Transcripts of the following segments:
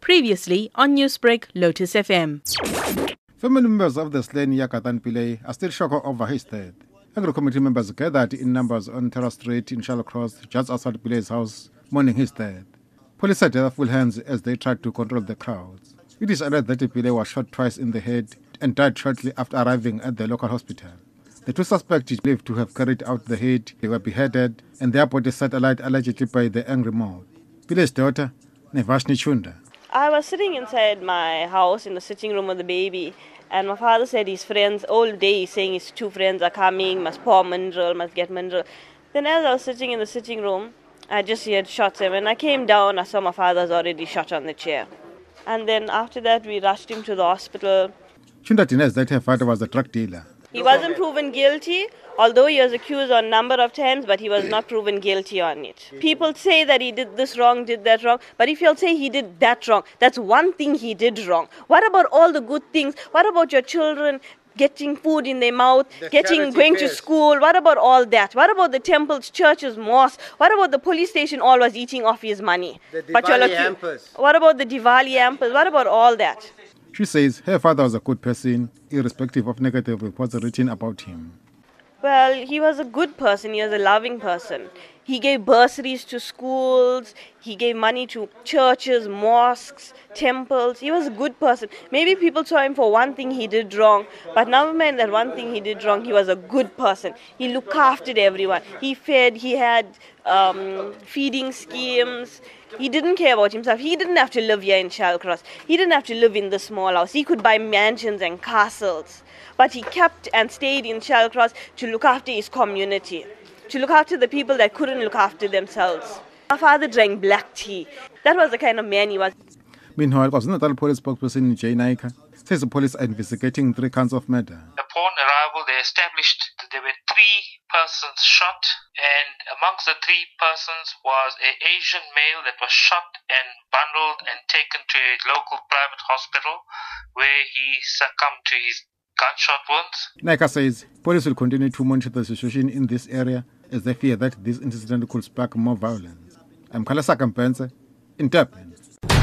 Previously on Newsbreak, Lotus FM. Family members of the slain Yaganathan Pillay are still shocked over his death. Anglo committee members gathered in numbers on Terra Street in Shallcross just outside Pillay's house mourning his death. Police had their full hands as they tried to control the crowds. It is alleged that Pillay was shot twice in the head and died shortly after arriving at the local hospital. The two suspects believed to have carried out the hit. They were beheaded and their bodies set alight allegedly by the angry mob. Pillay's daughter, Chunder, I was sitting inside my house in the sitting room with the baby, and my father said his friends all day saying his two friends are coming, must pour mineral, must get mineral. Then as I was sitting in the sitting room, I just heard shots and when I came down I saw my father's already shot on the chair. And then after that we rushed him to the hospital. Chunder denies that her father was a drug dealer. He wasn't proven guilty, although he was accused on a number of times, but he was not proven guilty on it. People say that he did this wrong, did that wrong, but if you'll say he did that wrong, that's one thing he did wrong. What about all the good things? What about your children getting food in their mouth, getting going to school? What about all that? What about the temples, churches, mosques? What about the police station all was eating off his money? The But you're Diwali lucky- hampers. What about the Diwali hampers? What about all that? She says her father was a good person, irrespective of negative reports written about him. Well, he was a good person. He was a loving person. He gave bursaries to schools. He gave money to churches, mosques, temples. He was a good person. Maybe people saw him for one thing he did wrong, but never mind that one thing he did wrong. He was a good person. He looked after everyone. He fed. He had um, feeding schemes. He didn't care about himself. He didn't have to live here in Shallcross. He didn't have to live in the small house. He could buy mansions and castles. But he kept and stayed in Shallcross to look after his community, to look after the people that couldn't look after themselves. My father drank black tea. That was the kind of man he was. Meanwhile, KwaZulu-Natal police spokesperson Jay Naicker says the police are investigating three counts of murder. Upon arrival, they established that there were three persons shot, and amongst the three persons was an Asian male that was shot and bundled and taken to a local private hospital, where he succumbed to his gunshot wounds. Naicker says police will continue to monitor the situation in this area as they fear that this incident could spark more violence. I'm Khalesakhe Mbhense in Durban.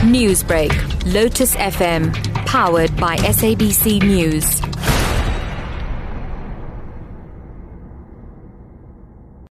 Newsbreak, Lotus FM, powered by SABC News.